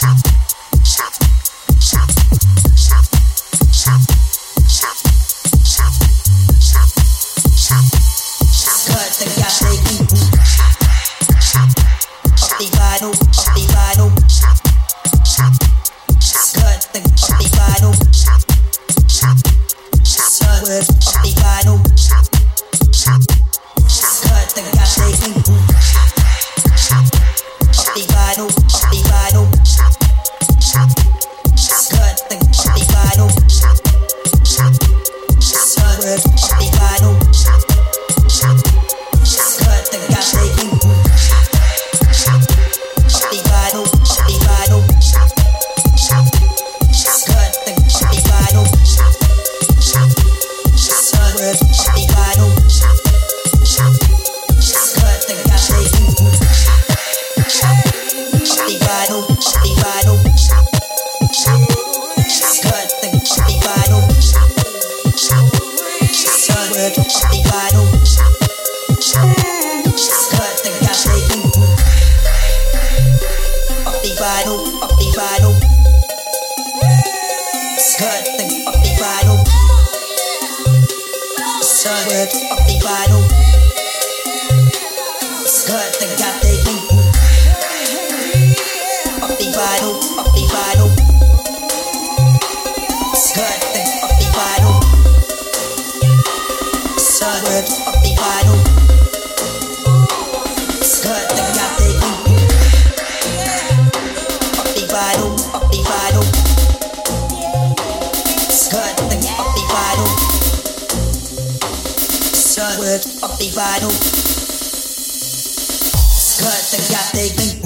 Cut the gas, body. Turn things up the bottle. Turn things up the bottle. Turn things up the bottle. Up the bottle. Up the bottle. Turn things up the bottle. Turn things up the bottle. Turn good, fuck they vital. Cause I got they think